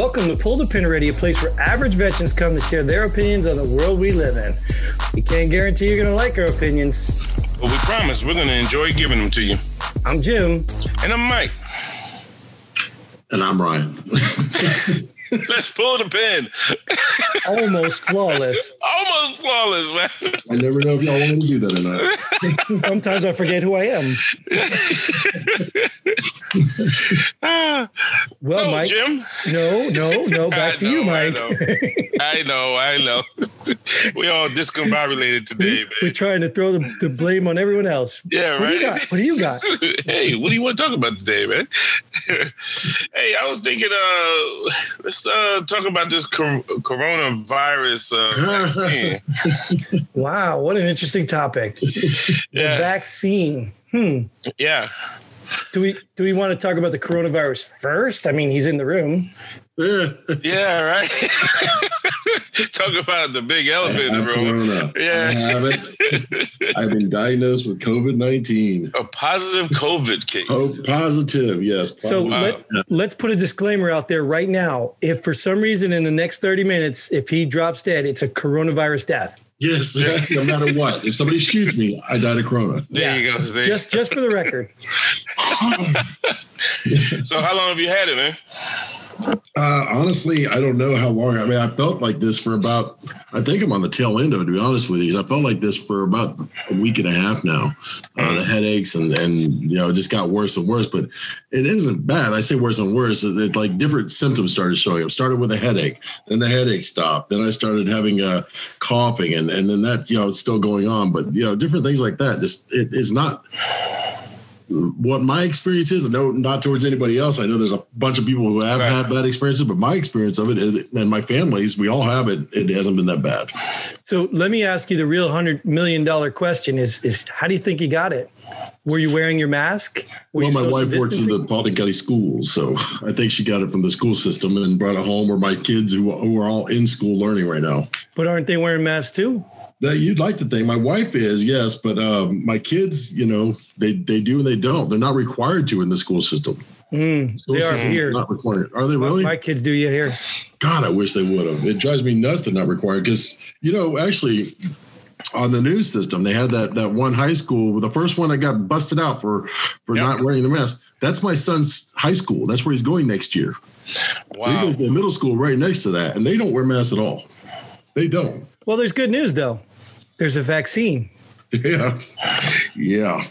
Welcome to Pull the Pin Already, a place where average veterans come to share their opinions on the world we live in. We can't guarantee you're going to like our opinions. But we promise we're going to enjoy giving them to you. I'm Jim. And I'm Mike. And I'm Ryan. Let's pull the pin. Almost flawless. Almost flawless, man. I never know if y'all want to do that or not. Sometimes I forget who I am. well, so, Mike. Jim. No, no, no. Back to you, know, I Mike. know. I know, I know. we all discombobulated today, We're trying to throw the, the blame on everyone else. Yeah, What do you right. got? What do you got? hey, what do you want to talk about today, man? hey, I was thinking, uh, let's uh, talk about this cor- coronavirus uh, vaccine. Wow, what an interesting topic. The vaccine. Hmm. yeah. Do we do we want to talk about the coronavirus first? I mean, he's in the room. Yeah, right. Talk about the big elephant in the room. corona. Yeah. I have it. I've been diagnosed with COVID 19. A positive COVID case. Oh, positive. Yes. So positive. let, let's put a disclaimer out there right now. If for some reason in the next 30 minutes, if he drops dead, it's a coronavirus death. Yes. No matter what. If somebody shoots me, I die of corona. There you go. There- Just just for the record. so how long have you had it, man? Uh, honestly, I don't know how long. I mean, I felt like this for about, I think I'm on the tail end of it, to be honest with you. I felt like this for about a week and a half now. Uh, the headaches and, and, you know, it just got worse and worse, but it isn't bad. I say worse and worse. It, it, like different symptoms started showing up. Started with a headache, then the headache stopped. Then I started having uh, coughing, and, and then that, you know, it's still going on. But, you know, different things like that. Just, it is not what my experience is, I know not towards anybody else. I know there's a bunch of people who have Right. had bad experiences, but my experience of it is, and my family's, we all have it. It hasn't been that bad. So let me ask you the real hundred million dollar question is is how do you think you got it? Were you wearing your mask? Were well, you my wife works in the County schools, so I think she got it from the school system and brought it home. Or my kids who, who are all in school learning right now. But aren't they wearing masks too? That you'd like to think my wife is, yes, but um, my kids, you know, they they do and they don't. They're not required to in the school system. Mm, School they are here. Not required. Are they My- really? My kids do you here. God, I wish they would have. It drives me nuts they're not required because you know actually on the news system they had that that one high school, the first one that got busted out for for Yep. not wearing the mask. That's my son's high school. That's where he's going next year. So he Wow. goes to the middle school right next to that, and they don't wear masks at all. They don't. Well, there's good news though. There's a vaccine. Yeah, yeah.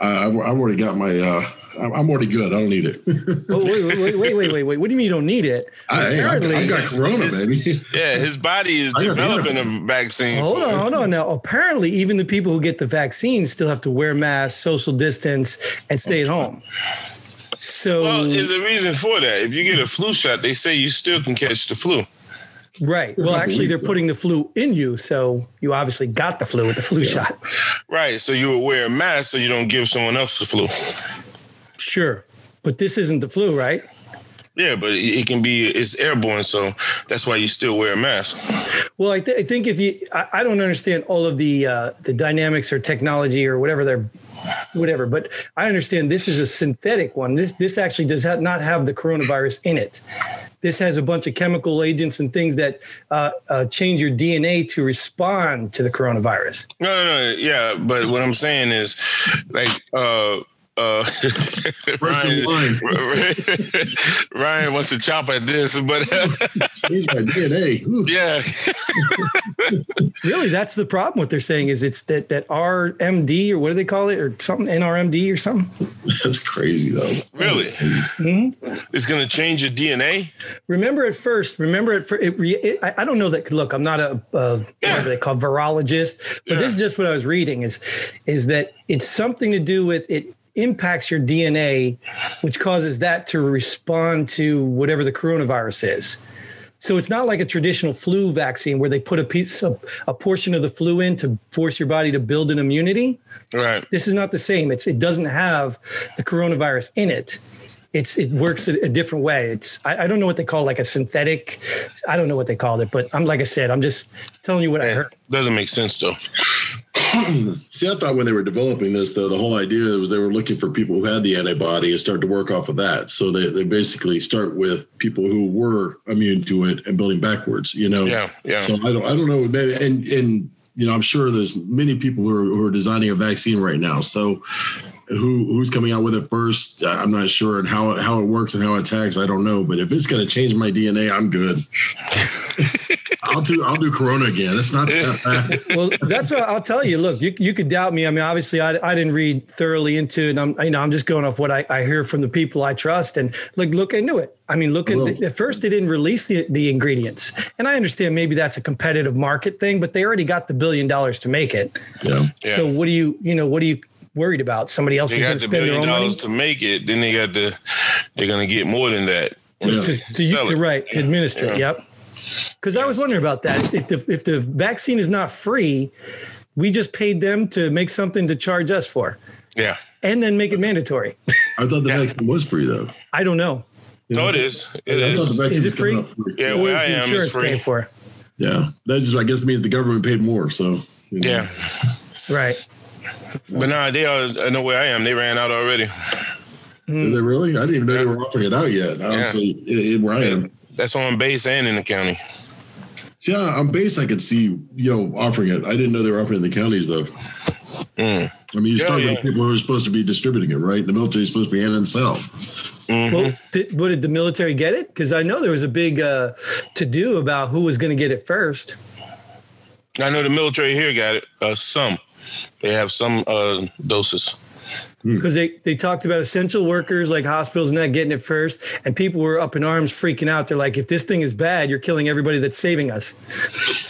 I, I've, I've already got my. uh I'm I'm already good. I don't need it. Oh, wait, wait, wait, wait, wait, wait, wait. What do you mean you don't need it? I, hey, I, Apparently- I got corona, baby. Yeah, his body is I developing a vaccine. Hold on, hold on. Now, apparently, even the people who get the vaccine still have to wear masks, social distance, and stay at home. So, Well, there's a reason for that. If you get a flu shot, they say you still can catch the flu. right. Well, actually, they're putting the flu in you, so you obviously got the flu with the flu shot. Right. So you would wear a mask so you don't give someone else the flu. Sure, but this isn't the flu, right? Yeah, but it, can be it's airborne, so that's why you still wear a mask. Well, I, th- I think if you, I, I don't understand all of the uh, the dynamics or technology or whatever they're, whatever. But I understand this is a synthetic one. This this actually does not have the coronavirus in it. This has a bunch of chemical agents and things that uh, uh, change your DNA to respond to the coronavirus. No, no, no. Yeah, but what I'm saying is, like, uh, uh, Ryan, line. Ryan wants to chop at this, but Here's my DNA. Ooh, yeah, Really, that's the problem. What they're saying is it's that that RMD or what do they call it or something NRMD or something. that's crazy though. really, it's gonna change your DNA. Remember at first, remember at first, it, re- it, I, I don't know that. Look, I'm not a, uh whatever they call virologist, but this is just what I was reading. Is is that it's something to do with it impacts your DNA, which causes that to respond to whatever the coronavirus is. So it's not like a traditional flu vaccine where they put a piece of a portion of the flu in to force your body to build an immunity. Right. This is not the same. It's it doesn't have the coronavirus in it. It's it works a, a different way. It's I, I don't know what they call it, like a synthetic. I don't know what they called it, but I'm like I said, I'm just telling you what I heard. doesn't make sense though. See, I thought when they were developing this, though, the whole idea was they were looking for people who had the antibody and start to work off of that. So they, they basically start with people who were immune to it and building backwards. You know. Yeah. Yeah. So I don't. I don't know. Maybe and and you know, I'm sure there's many people who are, who are designing a vaccine right now. So who who's coming out with it first? I'm not sure, and how how it works and how it tags. I don't know. But if it's going to change my DNA, I'm good. I'll do I'll do Corona again. It's not that bad. well, that's what I'll tell you. Look, you you could doubt me. I mean, obviously, I, I didn't read thoroughly into it. And I'm you know I'm just going off what I, I hear from the people I trust. And look, look, I knew it. I mean, look at at first they didn't release the the ingredients, and I understand maybe that's a competitive market thing, but they already got the billion dollars to make it. Yeah. So what do you you know what do you worried about. Somebody else they is got the billion dollars money? to make it. Then they got the they're going to get more than that. To, yeah. to, to, you, to right to administer yeah. it. Yep. Because I was wondering about that. If the if the vaccine is not free, we just paid them to make something to charge us for. Yeah. And then make it mandatory. I thought the yeah. vaccine was free though. I don't know. You know? No, it is. It is. Is it free? free? Yeah, where I am is free. For? Yeah, that just I guess means the government paid more. So you know. yeah, right. But nah, they are. I know where I am. They ran out already. Did they really? I didn't even know they were offering it out yet. Honestly, yeah. where I am. That's on base and in the county. Yeah, on base I could see you know offering it. I didn't know they were offering it in the counties though. Mm. I mean, you yeah, start yeah. with people who are supposed to be distributing it, right? The military is supposed to be in and sell. Mm-hmm. Well, did, what did the military get it? Because I know there was a big uh, to do about who was going to get it first. I know the military here got it. Uh, some they have some uh, doses. Hmm. because they, they talked about essential workers like hospitals and that getting it first and people were up in arms freaking out they're like if this thing is bad you're killing everybody that's saving us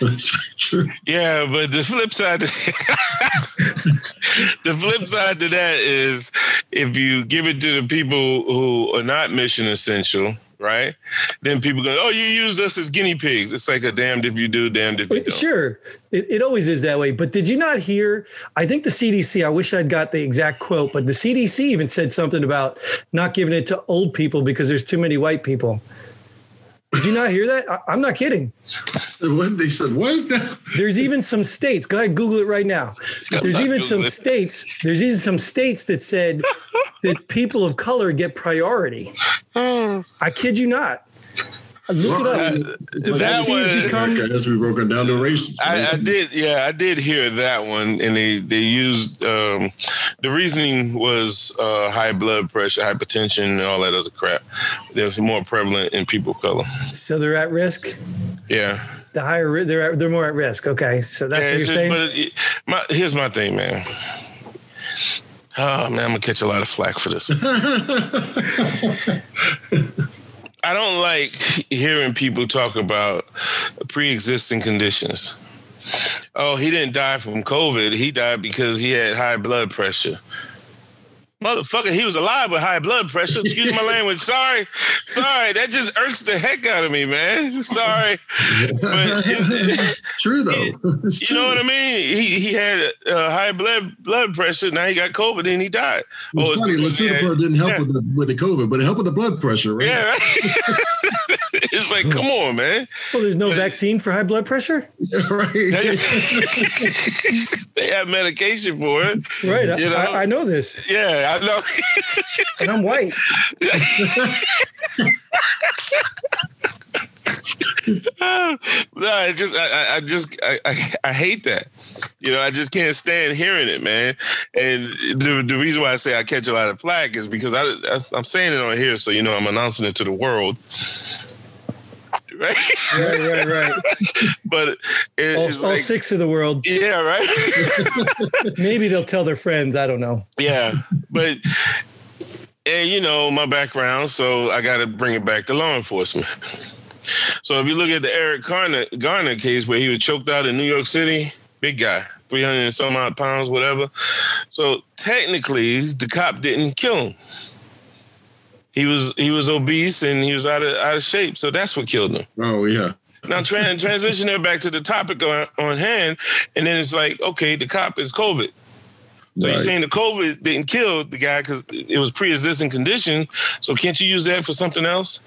yeah but the flip side the flip side to that is if you give it to the people who are not mission essential right? Then people go, "Oh, you use us as guinea pigs." It's like a damned if you do, damned if you don't. Sure, it, it always is that way. But did you not hear? I think the CDC. I wish I'd got the exact quote, but the CDC even said something about not giving it to old people because there's too many white people. Did you not hear that? I, am not kidding. When they said what? there's even some states. Go ahead, Google it right now. There's even some states. There's even some states that said that people of color get priority. I kid you not. Look well, it up. Uh, that one become, has to be broken down to race. I, I, did, yeah, I did hear that one, and they they used um, the reasoning was uh, high blood pressure, hypertension, and all that other crap. They're more prevalent in people of color. So they're at risk. Yeah. The higher they're at, they're more at risk. Okay, so that's yeah, what you're saying. But it, my, here's my thing, man. Oh man, I'm gonna catch a lot of flack for this. I don't like hearing people talk about pre-existing conditions. Oh, he didn't die from COVID. He died because he had high blood pressure. Motherfucker, he was alive with high blood pressure. Excuse my language. Sorry. Sorry. That just irks the heck out of me, man. Sorry. But true though. It's you true. know what I mean? He he had uh, high blood blood pressure. Now he got COVID and he died. It's oh, funny. Lisinopril didn't help yeah. with the with the COVID, but it helped with the blood pressure, right? Yeah. it's like, come on, man. Well, there's no but, vaccine for high blood pressure. right. they have medication for it. Right. You know? I, I know this. Yeah, I know. and I'm white. no, I just, I, I just, I, I, I, hate that. You know, I just can't stand hearing it, man. And the, the reason why I say I catch a lot of flack is because I, I, I'm saying it on here, so you know, I'm announcing it to the world right? Right, right, right. but it, all, all like, six of the world. Yeah, right. Maybe they'll tell their friends. I don't know. Yeah, but and you know my background, so I got to bring it back to law enforcement. So if you look at the Eric Garner, Garner case where he was choked out in New York City, big guy, 300 and some odd pounds, whatever. So technically, the cop didn't kill him he was he was obese and he was out of out of shape. So that's what killed him. Oh yeah. Now tra- transition there back to the topic on, on hand, and then it's like, okay, the cop is COVID. So right. you're saying the COVID didn't kill the guy because it was pre-existing condition. So can't you use that for something else?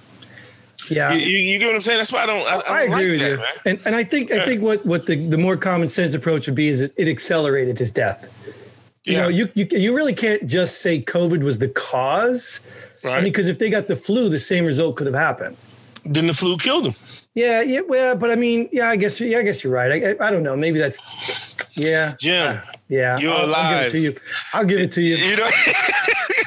Yeah, you, you, you, get what I'm saying. That's why I don't. I, I, I agree like with that, you. Man. And and I think I think what what the the more common sense approach would be is it, it accelerated his death. You Yeah. know, you, you you really can't just say COVID was the cause. I mean, because if they got the flu, the same result could have happened. then the flu killed them. Yeah, yeah, well, but I mean, yeah, I guess, yeah, I guess you're right. I, I, I don't know. Maybe that's, yeah, Jim, yeah. You're I'll, I'll give it to you. I'll give it to you. you know,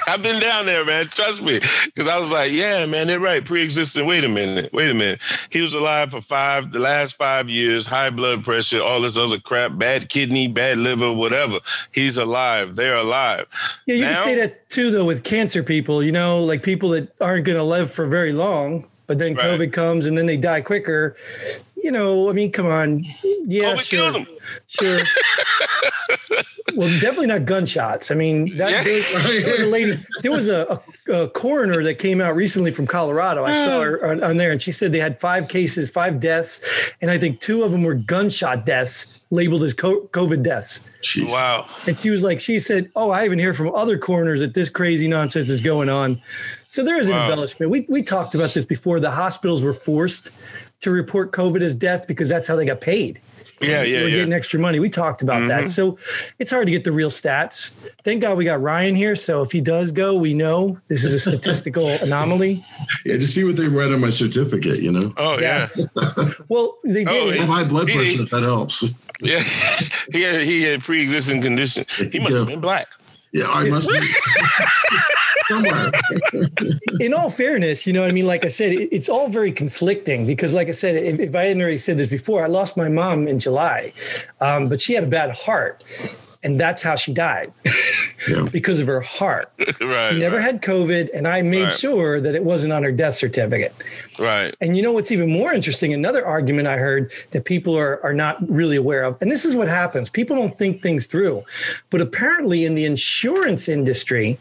I've been down there, man. Trust me, because I was like, yeah, man, they're right. Pre-existing. Wait a minute. Wait a minute. He was alive for five, the last five years. High blood pressure, all this other crap, bad kidney, bad liver, whatever. He's alive. They're alive. Yeah, you Now- can say that too, though, with cancer people. You know, like people that aren't going to live for very long, but then Right. COVID comes and then they die quicker. You know, I mean, come on. Yeah, COVID sure, killed sure. well, definitely not gunshots. I mean, that, Yeah. there, there was a lady. There was a, a, a coroner that came out recently from Colorado. I saw oh. her on, on there, and she said they had five cases, five deaths, and I think two of them were gunshot deaths labeled as COVID deaths. Jeez. Wow. And she was like, she said, "Oh, I even hear from other coroners that this crazy nonsense is going on." So there is an embellishment. We we talked about this before. The hospitals were forced to report COVID as death because that's how they got paid. Yeah, They yeah, were yeah. getting extra money. We talked about that. Mm-hmm. So it's hard to get the real stats. Thank God we got Ryan here. So if he does go, we know this is a statistical anomaly. Yeah, just see what they write on my certificate, you know. Oh yeah, Well, they oh, did. Oh, I high blood He- pressure if that helps. yeah. he had he had pre-existing condition. He must have been black. Yeah, I must be somewhere. in all fairness, you know, what I mean, like I said, it, it's all very conflicting because, like I said, if, if I hadn't already said this before, I lost my mom in July, um, but she had a bad heart, and that's how she died Yeah. because of her heart. right. She never right, had COVID, and I made Right. sure that it wasn't on her death certificate. right. And you know what's even more interesting? Another argument I heard that people are, are not really aware of, and this is what happens people don't think things through. But apparently, in the insurance industry,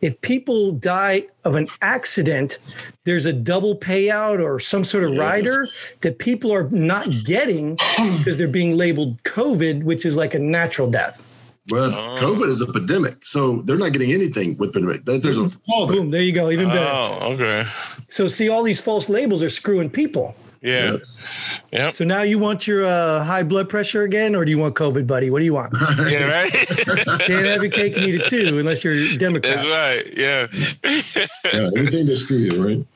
if people die of an accident, there's a double payout or some sort of rider that people are not getting because they're being labeled COVID, which is like a natural death. Well, Oh. COVID is a pandemic, so they're not getting anything with pandemic. There's a flaw there. Boom, there you go, even better. Oh, okay. So, see, all these false labels are screwing people. Yeah. Yes. Yep. So now you want your uh, high blood pressure again, or do you want COVID, buddy? What do you want? Yeah, right. Can't have your cake and eat it too, unless you're a Democrat. That's right. Yeah. Yeah, anything to screw you, right?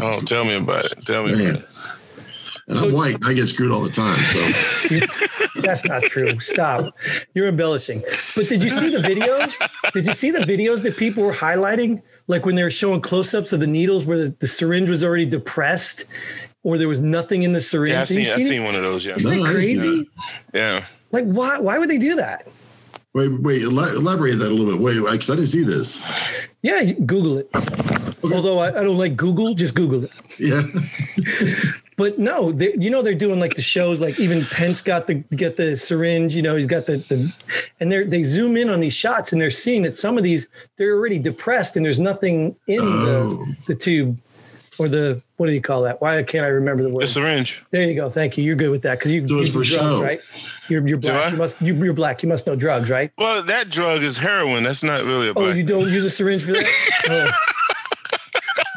oh, tell me about it. Tell me Man. about it. And I'm white. I get screwed all the time. So That's not true. Stop. You're embellishing. But did you see the videos? Did you see the videos that people were highlighting? Like when they were showing close ups of the needles where the, the syringe was already depressed or there was nothing in the syringe. Yeah, I Have you seen I seen seen one of those. Yeah. Isn't No, that I didn't crazy? Yeah. Like, why, why would they do that? wait, wait, elaborate that a little bit. Wait, because I didn't see this. Yeah, Google it. Although I, I don't like Google, just Google it. Yeah. But no, they, you know they're doing like the shows. Like even Pence got the get the syringe. You know he's got the the, and they they zoom in on these shots and they're seeing that some of these they're already depressed and there's nothing in Oh. the the tube or the what do you call that? Why can't I remember the word? The syringe. There you go. Thank you. You're good with that because you So it's you do for drugs, show. right? You're you're black. You must you, you're black. You must know drugs, right? Well, that drug is heroin. That's not really a Oh, black. you don't use a syringe for that? Oh.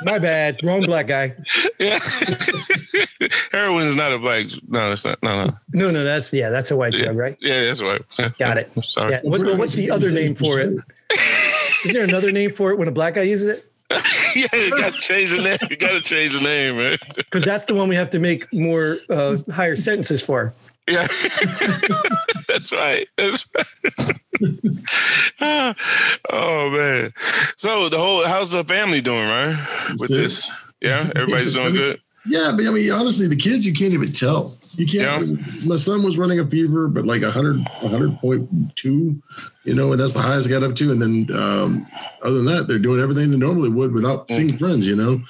My bad. Wrong black guy. yeah. heroin is not a black. No, that's not. No, no. No, no, that's yeah, that's a white Yeah, drug, right? yeah that's right. Got it. Sorry. Yeah. What, what's the other name for it? Is there another name for it when a black guy uses it? yeah, you got to change the name. You got to change the name, man. Because that's the one we have to make more uh, higher sentences for. Yeah. That's right. That's right. Oh man. So the whole how's the family doing, right? With this. Yeah, everybody's doing good. Yeah, but I mean, honestly, the kids, you can't even tell. You can't. My son was running a fever, but like 100, 100.2, you know, and that's the highest I got up to. And then, um, other than that, they're doing everything they normally would without seeing friends, you know.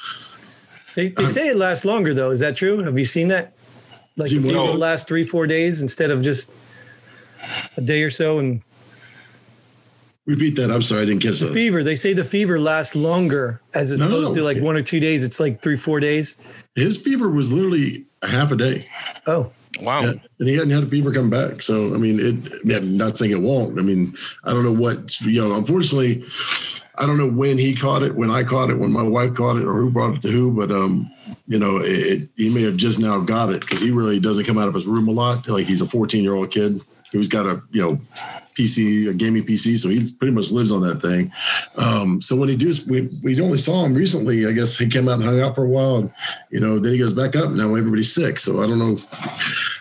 They, they Um, say it lasts longer though. Is that true? Have you seen that? Like Seen the fever what? last three, four days instead of just a day or so. And Repeat that. I'm sorry, I didn't catch that. fever, they say the fever lasts longer as No. opposed to like one or two days. It's like three, four days. His fever was literally a half a day. Oh, Wow. Yeah, and he hadn't had a fever come back. So I mean, it. I mean, I'm not saying it won't. I mean, I don't know what you know. Unfortunately, I don't know when he caught it, when I caught it, when my wife caught it, or who brought it to who, but um, you know, it, it, he may have just now got it because he really doesn't come out of his room a lot. Like he's a 14 year old kid who's got a you know PC, a gaming PC, so he pretty much lives on that thing. Um, so when he does, we, we only saw him recently. I guess he came out and hung out for a while, and you know, then he goes back up. Now everybody's sick, so I don't know.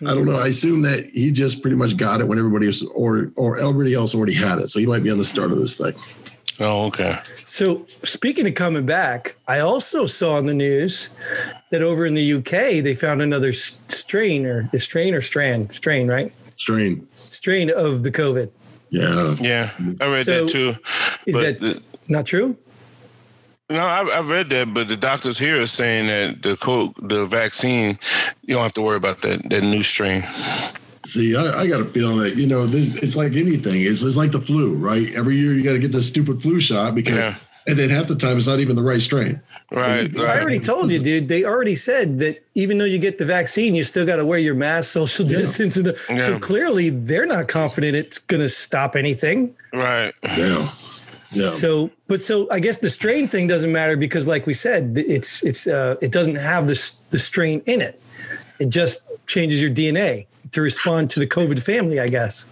I don't know. I assume that he just pretty much got it when everybody else or or everybody else already had it, so he might be on the start of this thing. Oh, okay. So speaking of coming back, I also saw in the news that over in the UK they found another strain or strain or strand strain, right? Strain. Strain of the COVID. Yeah. Yeah, I read So, that too. Is But that the- not true? No, I, I read that, but the doctors here are saying that the co- the vaccine, you don't have to worry about that that new strain. See, I, I got a feeling that you know this, it's like anything. It's, it's like the flu, right? Every year you got to get this stupid flu shot because, Yeah. And then half the time it's not even the right strain. Right, I right. already told you, dude. They already said that even though you get the vaccine, you still got to wear your mask, social distance, and the, so clearly they're not confident it's going to stop anything. right. Yeah. Yeah. So, but so I guess the strain thing doesn't matter because, like we said, it's it's uh, it doesn't have this the strain in it. It just changes your DNA to respond to the COVID family, I guess.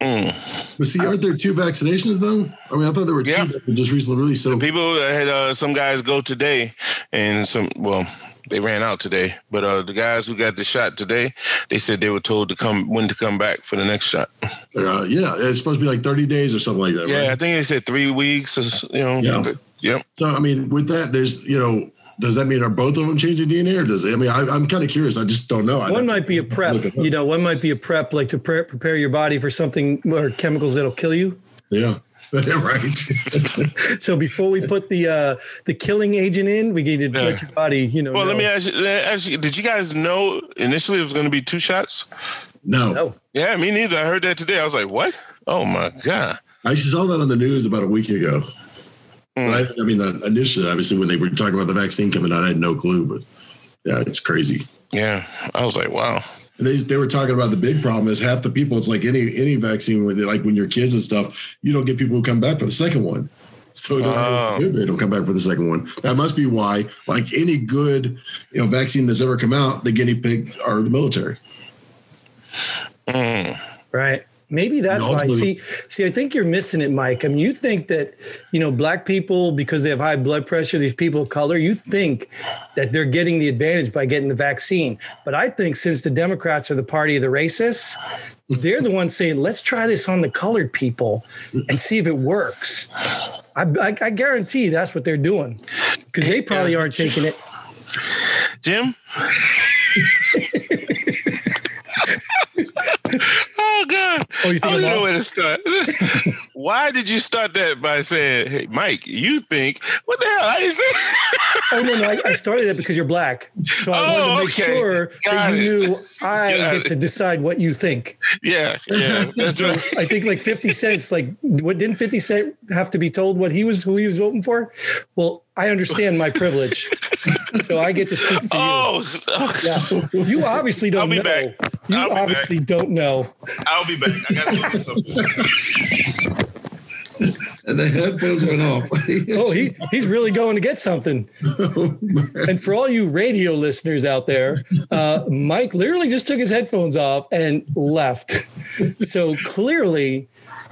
But see, aren't there two vaccinations though? I mean, I thought there were Yeah. two that were just recently released. So People had uh, some guys go today, and some well, they ran out today. But uh, the guys who got the shot today, they said they were told to come when to come back for the next shot. uh, yeah, it's supposed to be like 30 days or something like that. Yeah, I think they said three weeks. Or, you know. Yeah. Yep. So I mean, with that, there's you know, does that mean are both of them changing DNA or does it? I mean, I, I'm kind of curious. I just don't know. One don't- might be a prep, Look it up. you know. One might be a prep, like to pre- prepare your body for something or chemicals that'll kill you. Yeah. right. So before we put the uh, the killing agent in, we need to Yeah. let your body, you know. Well, let me ask you, let me ask you. Did you guys know initially it was going to be two shots? no. No. Yeah, me neither. I heard that today. I was like, what? Oh my god. I saw that on the news about a week ago. Mm. But I, I mean, uh, initially, obviously, when they were talking about the vaccine coming out, I had no clue. But yeah, it's crazy. Yeah, I was like, wow. And they, they were talking about the big problem is half the people. It's like any any vaccine, when like when you're kids and stuff, you don't get people who come back for the second one. So it doesn't Oh. they don't come back for the second one. That must be why, like any good you know vaccine that's ever come out, the guinea pig are the military. Mm. Right. Maybe that's And why. See, see, I think you're missing it, Mike. I mean, you think that, you know, black people, because they have high blood pressure, these people of color, you think that they're getting the advantage by getting the vaccine. But I think since the Democrats are the party of the racists, they're the ones saying, let's try this on the colored people and see if it works. I, I, I guarantee that's what they're doing because they probably aren't taking it. Jim. oh God! Oh, you I don't know where to start. Why did you start that by saying, "Hey, Mike, you think what the hell?" I didn't say. Oh no, no! I, I started it because you're black, so I wanted Oh, to make okay. sure Got that you knew I Got get it. to decide what you think. yeah, yeah, that's right. I think like Fifty Cent's like, what didn't Fifty Cent have to be told what he was, who he was voting for? Well, I understand my privilege, so I get to speak for you. Oh, s- oh, Yeah. You obviously don't I'll be know. back. You I'll be back. obviously don't know. I'll be back. I gotta look something. And the headphones went off. Oh, he he's really going to get something. And for all you radio listeners out there, uh, Mike literally just took his headphones off and left. So clearly,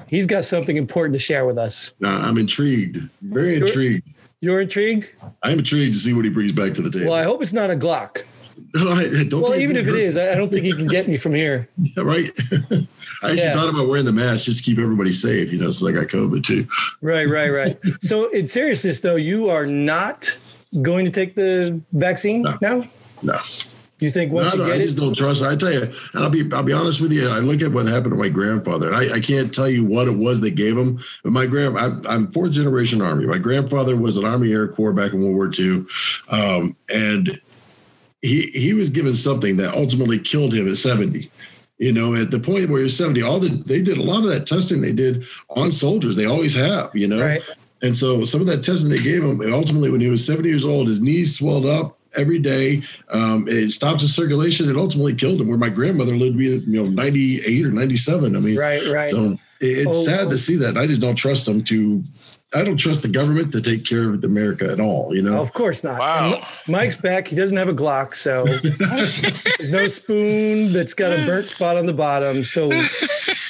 he's got something important to share with us. Uh, I'm intrigued, very intrigued. You're intrigued? I'm intrigued to see what he brings back to the table. Well, I hope it's not a Glock. I, I don't Well, even if it hurt. is, I don't think he can get me from here. Yeah, right. I actually Yeah. thought about wearing the mask just to keep everybody safe, you know, since I got COVID too. Right, right, right. So, in seriousness, though, you are not going to take the vaccine No. now. No, You think once No, you no, I get just it, don't trust. it. I tell you, and I'll be I'll be honest with you. I look at what happened to my grandfather, and I, I can't tell you what it was that gave him. But my grand, I'm, I'm fourth generation Army. My grandfather was an Army Air Corps back in World War II, um, and he he was given something that ultimately killed him at 70. You know, at the point where he was 70, all the they did a lot of that testing they did on soldiers. They always have, you know. right? And so some of that testing they gave him, ultimately when he was 70 years old, his knees swelled up every day. Um, it stopped his circulation. It ultimately killed him. Where my grandmother lived to be, you know, 98 or 97. I mean, right, right. So it, it's Oh, sad oh. to see that. I just don't trust them to. I don't trust the government to take care of America at all. You know. Of course not. Wow. And Mike's back. He doesn't have a Glock, so there's no spoon that's got a burnt spot on the bottom. So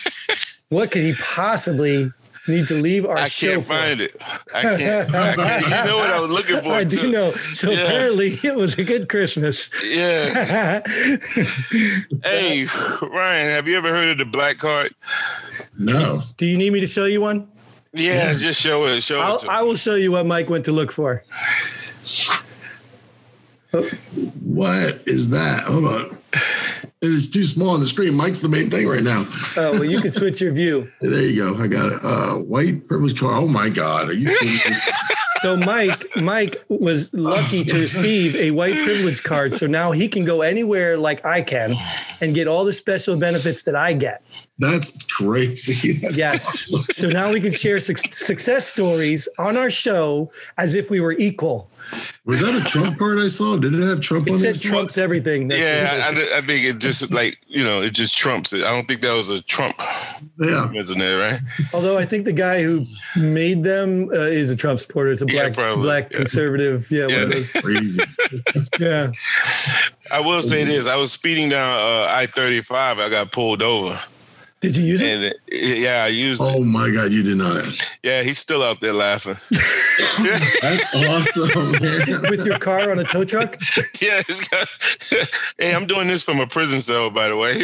what could he possibly need to leave our I show can't for? find it. I can't, I can't. You know what I was looking for? I do know. So Yeah. apparently it was a good Christmas. Yeah. Hey, Ryan, have you ever heard of the black card? No. do you need me to show you one? Yeah, just show it. Show it. I'll, To I will show you what Mike went to look for. What is that? Hold on. It is too small on the screen. Mike's the main thing right now. Oh, well, you can switch your view. There you go. I got it. Uh, white privilege card. Oh my God. Are you? So Mike, Mike was lucky to receive a white privilege card. So now he can go anywhere like I can and get all the special benefits that I get. That's crazy. That's Yes. awesome. So now we can share suc success stories on our show as if we were equal. Was that a Trump card I saw? Did it have Trump It on said it? trumps everything. That's- yeah, I, I think it just like you know it just trumps it. I don't think that was a Trump, Yeah. isn't it? Right? Although I think the guy who made them uh, is a Trump supporter. It's a black, probably. black Yeah. conservative. Yeah, one of Yeah. those. Crazy. Yeah. I will say this: I was speeding down uh, I thirty five. I got pulled over, Did you use it? and uh, yeah, I used. Oh my God, you did not. Yeah, he's still out there laughing. That's awesome, man. with your car on a tow truck? yeah, got- hey, I'm doing this from a prison cell, by the way.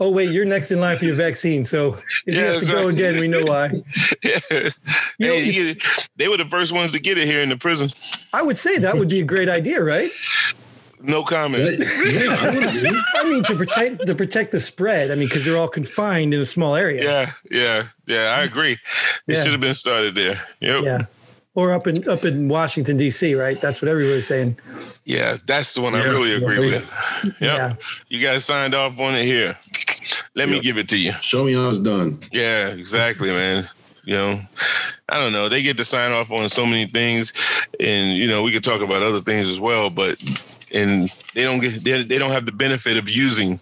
oh wait, you're next in line for your vaccine. So if he Yeah, has to go right. again, we know why. Yeah. You know, hey, you- they were the first ones to get it here in the prison. I would say that would be a great idea, right? No comment. yeah, I would agree. I mean, to protect to protect the spread. I mean, because they're all confined in a small area. Yeah, yeah, yeah. I agree. It Yeah. should have been started there. Yep. Yeah. Or up in up in Washington D.C. Right? That's what everybody's saying. Yeah, that's the one I really agree Yeah. with. Yep. Yeah. You guys signed off on it here. Let me give it to you. Show me how it's done. Yeah, exactly, man. You know, I don't know. They get to sign off on so many things, and you know, we could talk about other things as well, but and they don't get they, they don't have the benefit of using,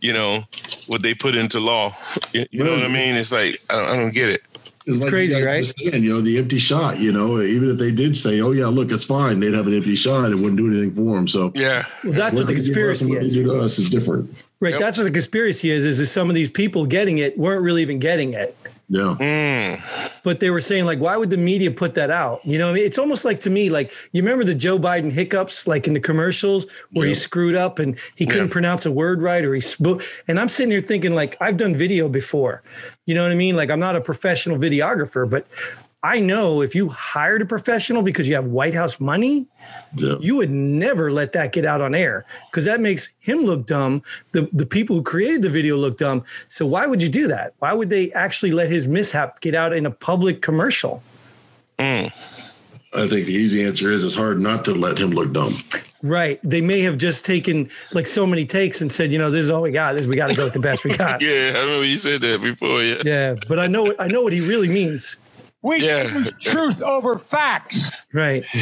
you know, what they put into law. You, you know what I mean? It's like I don't, I don't get it. It's like crazy, right? were saying, you know, the empty shot, you know, even if they did say, oh, yeah, look, it's fine, they'd have an empty shot. It wouldn't do anything for them. So Yeah, Well, that's what the they us conspiracy and what is. they do to us is different. Right. Yep. That's what the conspiracy is. Is that some of these people getting it weren't really even getting it. Yeah. Mm. but they were saying like why would the media put that out you know I mean? it's almost like to me like you remember the joe biden hiccups like in the commercials where he screwed up and he couldn't Yeah. pronounce a word right or he spoke and i'm sitting here thinking like i've done video before you know what i mean like i'm not a professional videographer but i know if you hired a professional because you have white house money Yeah. you would never let that get out on air because that makes him look dumb. The the people who created the video look dumb. So why would you do that? Why would they actually let his mishap get out in a public commercial? Mm. I think the easy answer is it's hard not to let him look dumb. Right. They may have just taken like so many takes and said, you know, this is all we got. This we got to go with the best we got. Yeah, I remember you said that before. Yeah, Yeah, but I know I know what he really means. We Yeah. choose truth over facts. Right.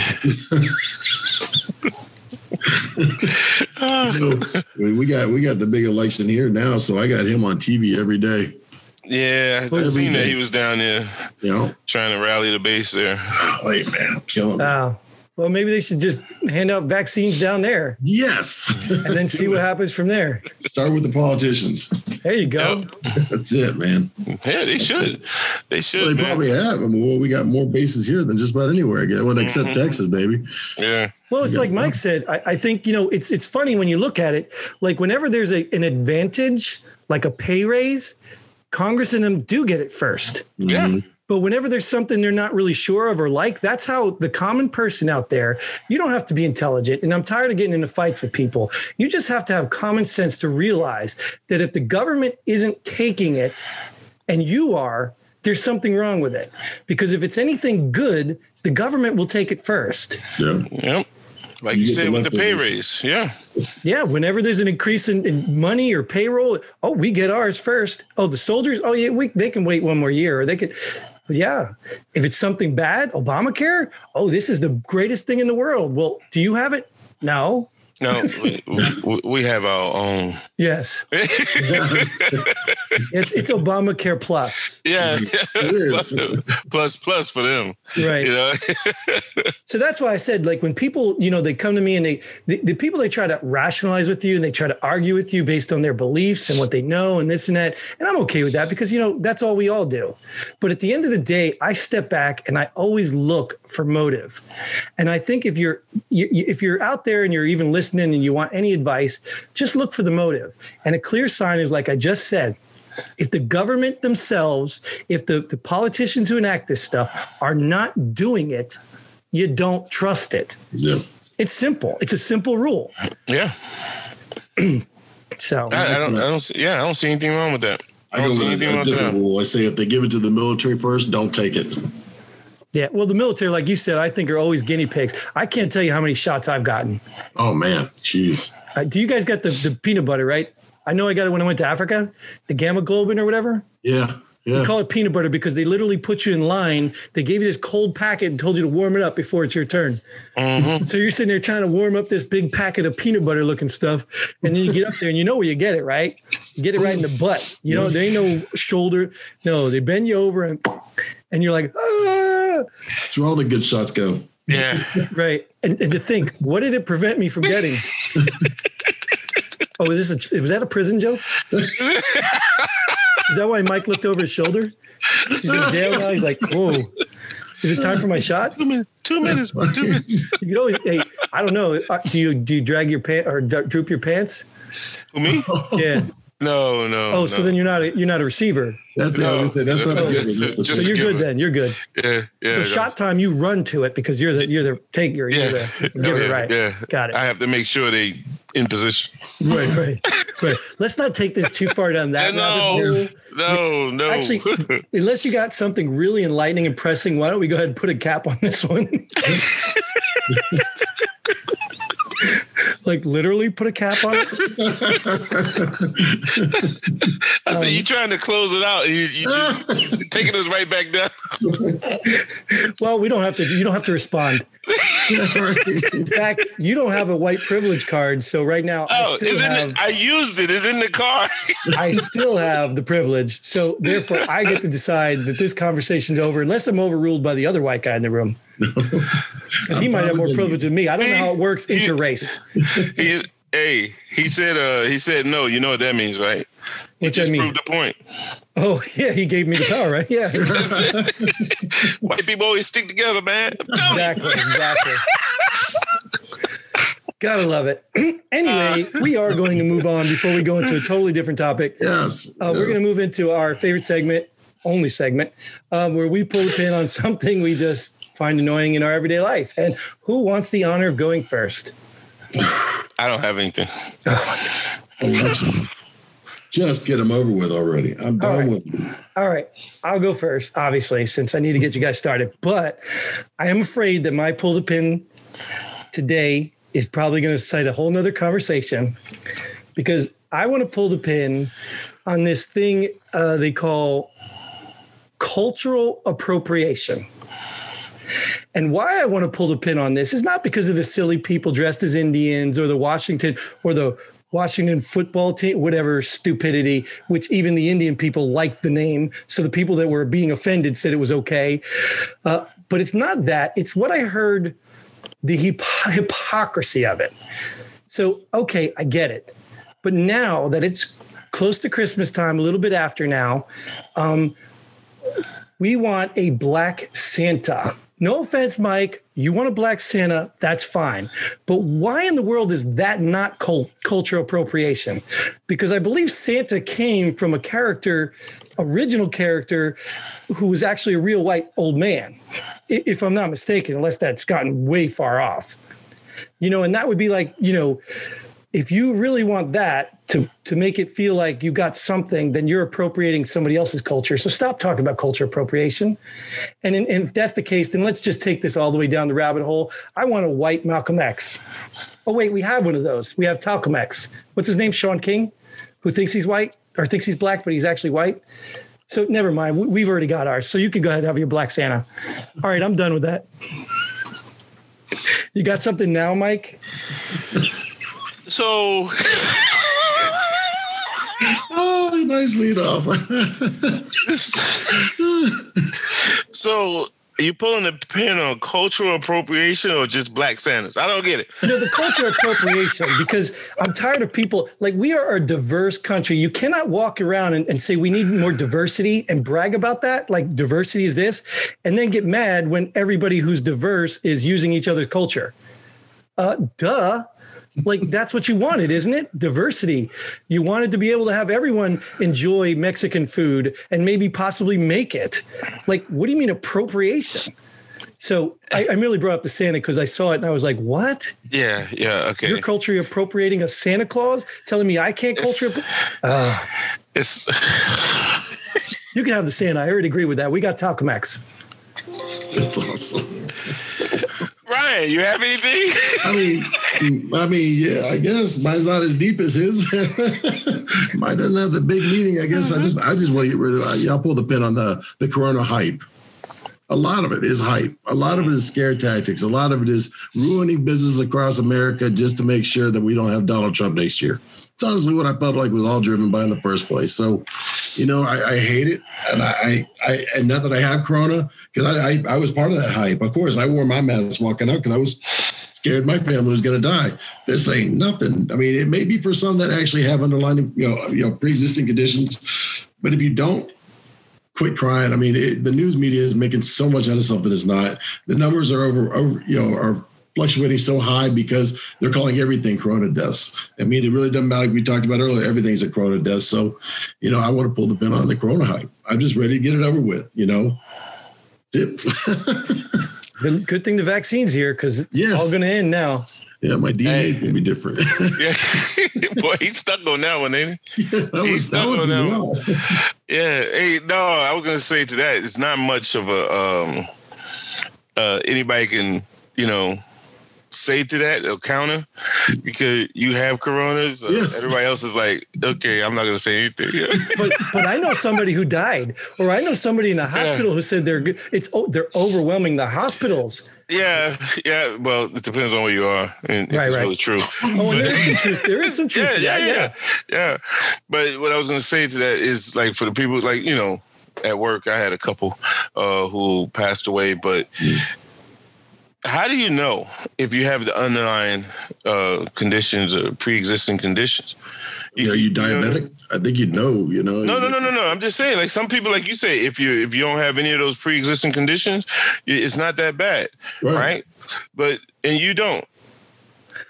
So, we we got we got the big election here now, so I got him on TV every day. yeah. I Every seen that he was down there You know, trying to rally the base there. Oh, wait, man, kill him. Wow. Well, maybe they should just hand out vaccines down there yes. and then see what happens from there. Start with the politicians. There you go. Yep. That's it, man. Yeah, they should. They should. Well, they man. probably have. I mean, well, we got more bases here than just about anywhere. I guess. Well, except Mm-hmm. Texas, baby. Yeah. Well, it's Yeah. like Mike said. I, I think you know it's it's funny when you look at it. Like whenever there's a, an advantage, like a pay raise, Congress and them do get it first. Yeah. Mhm. But whenever there's something they're not really sure of or like, that's how the common person out there. You don't have to be intelligent, and I'm tired of getting into fights with people. You just have to have common sense to realize that if the government isn't taking it, and you are, there's something wrong with it. Because if it's anything good, the government will take it first. Yeah. Yep. Like You you, said the with the pay raise. Yeah. Yeah, whenever there's an increase in, in money or payroll, oh, we get ours first. Oh, the soldiers, oh yeah, we they can wait one more year, or they could. But yeah, if it's something bad, Obamacare, oh, this is the greatest thing in the world. Well, do you have it? No. No, we, we, we have our own. Yes. it's, it's Obamacare plus. Yeah, It is. plus plus for them. Right. You know, So that's why I said, like, when people, you know, they come to me and they, the, the people they try to rationalize with you and they try to argue with you based on their beliefs and what they know and this and that. And I'm okay with that because, you know, that's all we all do. But at the end of the day, I step back and I always look for motive. And I think if you're, you, you- if you're out there and you're even listening and you want any advice, just look for the motive. And a clear sign is, like I just said, if the government themselves, if the, the politicians who enact this stuff are not doing it, you don't trust it. Yeah. It's simple. It's a simple rule. yeah. So I, I don't. I don't. See, yeah, I don't see anything wrong with that. I I don't go see anything a, wrong a with that. rule. I say if they give it to the military first, don't take it. Yeah, well, the military, like you said, I think are always guinea pigs. I can't tell you how many shots I've gotten. Oh man, jeez. Uh, do you guys get the, the peanut butter, right? I know I got it when I went to Africa, the gamma globin or whatever. Yeah, yeah. They call it peanut butter because they literally put you in line. They gave you this cold packet and told you to warm it up before it's your turn. So you're sitting there trying to warm up this big packet of peanut butter looking stuff. And then you get up there and you know where you get it, right? You get it right in the butt. You know, there ain't no shoulder. No, they bend you over and and you're like, ah, That's where all the good shots go. Yeah. right. And, and to think, what did it prevent me from getting? oh, is this a, was that a prison joke? Is that why Mike looked over his shoulder? He's in jail now. He's like, whoa. Is it time for my shot? Two minutes. Two minutes. Two minutes. You know, hey, I don't know. Uh, Do you do you drag your pants or droop your pants? Who me? Yeah. No, no. Oh, so then you're not a, you're not a receiver. That's the No. the, that's not a Oh. good one. That's the Just So you're good then. You're good. Yeah, yeah. So no. shot time, you run to it because you're the you're the take you're, you're Yeah. the give it oh, yeah, right. Yeah. Got it. I have to make sure they in position. Right, right, right. Let's not take this too far down that no, rabbit no, no. Actually, unless you got something really enlightening and pressing, why don't we go ahead and put a cap on this one? like literally put a cap on it. I said um, you trying to close it out. You, you just taking us right back down. Well, we don't have to. You don't have to respond. In fact, you don't have a white privilege card, so right now I Oh, still in have. the, I used it. It's in the car. I still have the privilege. So therefore, I get to decide that this conversation's over, unless I'm overruled by the other white guy in the room. Because he might have more privilege than me. I don't know how it works interrace. he, hey, he said. Uh, he said no. You know what that means, right? He What's that just mean? proved the point. Oh, yeah, he gave me the power, right? Yeah, That's it. White people always stick together, man. I'm telling you. exactly, exactly. Gotta love it. anyway, we are going to move on before we go into a totally different topic. yes. Uh, we're going to move into our favorite segment, only segment, um, where we pull the pin on something we just find annoying in our everyday life. And who wants the honor of going first? I don't have anything. Just get them over with already. I'm done right. with them. All right, I'll go first, obviously, since I need to get you guys started. But I am afraid that my pull the pin today is probably going to cite a whole nother conversation because I want to pull the pin on this thing uh, they call cultural appropriation. And why I want to pull the pin on this is not because of the silly people dressed as Indians or the Washington or the Washington football team, whatever stupidity, which even the Indian people liked the name. So the people that were being offended said it was okay. Uh, but it's not that. It's what I heard the hip- hypocrisy of it. So, okay, I get it. But now that it's close to Christmas time, a little bit after now, um, we want a black Santa. No offense, Mike. You want a black Santa, that's fine. But why in the world is that not cult- cultural appropriation? Because I believe Santa came from a character, original character, who was actually a real white old man, if I'm not mistaken, unless that's gotten way far off. You know, and that would be like, you know, if you really want that to to make it feel like you got something, then you're appropriating somebody else's culture. So stop talking about culture appropriation. And, in, and if that's the case, then let's just take this all the way down the rabbit hole. I want a white Malcolm X. Oh wait, we have one of those. We have Talcum X. What's his name? Shaun King, who thinks he's white or thinks he's black, but he's actually white. So never mind. We- We've already got ours. So you can go ahead and have your Black Santa. All right, I'm done with that. You got something now, Mike? So Oh, nice lead off. so are you pulling the pin on cultural appropriation or just black Santas? I don't get it. No, the cultural appropriation, because I'm tired of people like we are a diverse country. You cannot walk around and, and say we need more diversity and brag about that, like diversity is this, and then get mad when everybody who's diverse is using each other's culture. Uh, duh. Like that's what you wanted, isn't it? Diversity. You wanted to be able to have everyone enjoy Mexican food and maybe possibly make it. Like, what do you mean appropriation? So I, I merely brought up the Santa because I saw it and I was like, "What? Yeah, yeah, okay. Your culture appropriating a Santa Claus? Telling me I can't It's- culture? Uh, It's you can have the Santa. I already agree with that. We got Talcum X. That's awesome. You have anything? I mean, I mean, yeah, I guess mine's not as deep as his. Mine doesn't have the big meaning. I guess I just, I just want to get rid of. I, I'll pull the pin on the the Corona hype. A lot of it is hype. A lot of it is scare tactics. A lot of it is ruining business across America just to make sure that we don't have Donald Trump next year. It's honestly what I felt like was all driven by in the first place. So, you know, I, I hate it, and I, I, and not that I have Corona, because I, I, I was part of that hype. Of course, I wore my mask walking out because I was scared my family was going to die. This ain't nothing. I mean, it may be for some that actually have underlying, you know, you know, pre-existing conditions, but if you don't, quit crying. I mean, it, the news media is making so much out of something that's not. The numbers are over, over, you know, are fluctuating so high because they're calling everything corona deaths. I mean, it really doesn't matter. Like we talked about earlier, everything's a corona death. So, you know, I want to pull the pin on the corona hype. I'm just ready to get it over with. You know, that's it. The good thing the vaccine's here because it's Yes. all going to end now. yeah, my DNA is Hey. gonna be different. yeah. Boy, he's stuck on that one, ain't he? that He's was that stuck was on that me one. Yeah. Hey, no, I was gonna say to that, it's not much of a um uh anybody can, you know, say to that or counter because you have coronas. Uh, Yes. Everybody else is like, okay, I'm not gonna say anything. But but I know somebody who died, or I know somebody in a hospital who said they're good. It's oh, they're overwhelming the hospitals. yeah, yeah. Well, it depends on where you are and Right, it's right. really true. Oh, there is some truth. There is some truth. yeah, to yeah, yeah, yeah. But what I was gonna say to that is like for the people like you know at work, I had a couple uh, who passed away, but. How do you know if you have the underlying uh, conditions or pre-existing conditions? You know, you know- diabetic? I think you'd know. You know. No, no, no, no, no. I'm just saying, like some people, like you say, if you if you don't have any of those pre-existing conditions, it's not that bad, Right. right? But and you don't,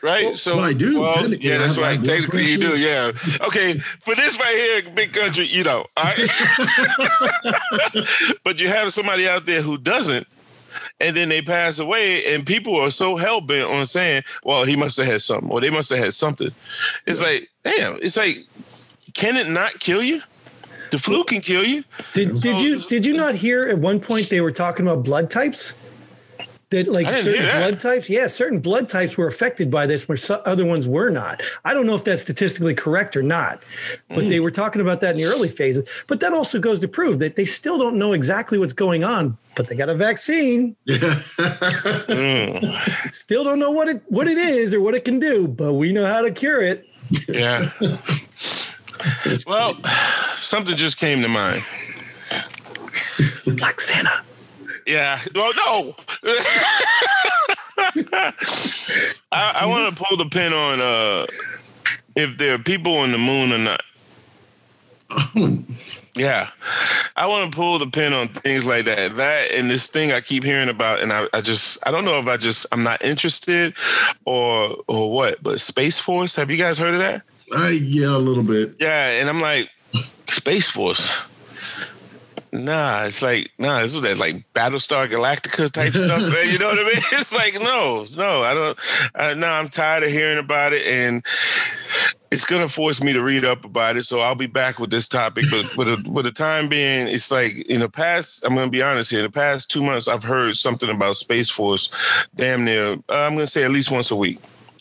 right? so well, I do. Well, yeah, that's right. Technically, you do. Yeah. Okay. For this right here, big country, you don't. All right. but you have somebody out there who doesn't. And then they pass away, and people are so hell bent on saying, "Well, he must have had something, or they must have had something." It's like, damn. It's like, can it not kill you? The flu can kill you. Did did you did you not hear at one point they were talking about blood types? That like certain that. blood types, yeah, certain blood types were affected by this, where so, other ones were not. I don't know if that's statistically correct or not, but Mm. they were talking about that in the early phases. But that also goes to prove that they still don't know exactly what's going on, but they got a vaccine. Mm, Still don't know what it what it is or what it can do, but we know how to cure it. yeah. Well, something just came to mind. Black Santa. Yeah. Well, no. I, I want to pull the pin on uh, if there are people on the moon or not. Yeah. I want to pull the pin on things like that. That and this thing I keep hearing about, and I, I just I don't know if I just I'm not interested or or what, but Space Force. Have you guys heard of that? I yeah, a little bit. Yeah, and I'm like, Space Force. Nah, it's like nah, this is that like Battlestar Galactica type stuff. You know what I mean? It's like no, no, I don't. Uh, no, I'm tired of hearing about it, and it's gonna force me to read up about it. So I'll be back with this topic, but but the, but the time being, it's like in the past. I'm gonna be honest here. In the past two months, I've heard something about Space Force, damn near. Uh, I'm gonna say at least once a week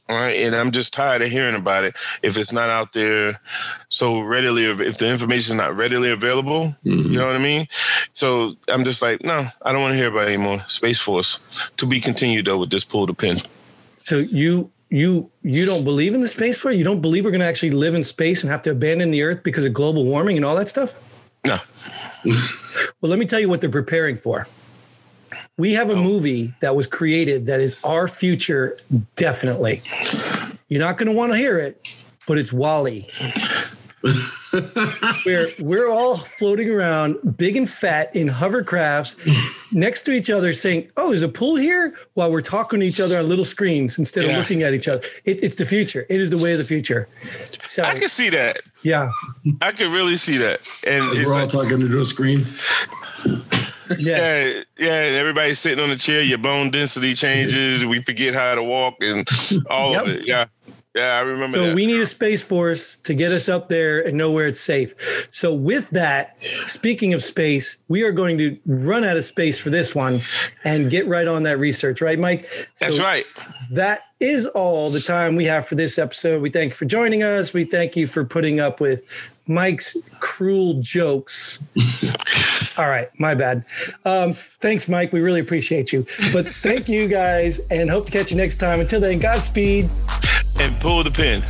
All right, and I'm just tired of hearing about it. If it's not out there so readily, if the information is not readily available, mm-hmm. you know what I mean. So I'm just like, no, I don't want to hear about it anymore. Space Force to be continued though with this pull the pin. So you you you don't believe in the space force? You don't believe we're going to actually live in space and have to abandon the Earth because of global warming and all that stuff? No. well, let me tell you what they're preparing for. We have a oh. movie that was created that is our future, definitely. You're not going to want to hear it, but it's WALL-E. where we're all floating around big and fat in hovercrafts next to each other saying, Oh, there's a pool here while we're talking to each other on little screens instead yeah. of looking at each other. It, it's the future. It is the way of the future. So I can see that. Yeah. I can really see that. And we're all like, talking into a screen. Yes. Yeah, yeah. Everybody's sitting on the chair. Your bone density changes. We forget how to walk and all yep. of it. Yeah. Yeah, I remember. So that. we need a space force to get us up there and know where it's safe. So with that, speaking of space, we are going to run out of space for this one and get right on that research, right, Mike? So That's right. That is all the time we have for this episode. We thank you for joining us. We thank you for putting up with Mike's cruel jokes. All right, my bad. Um, thanks, Mike. We really appreciate you. But thank you guys and hope to catch you next time. Until then, Godspeed and pull the pin.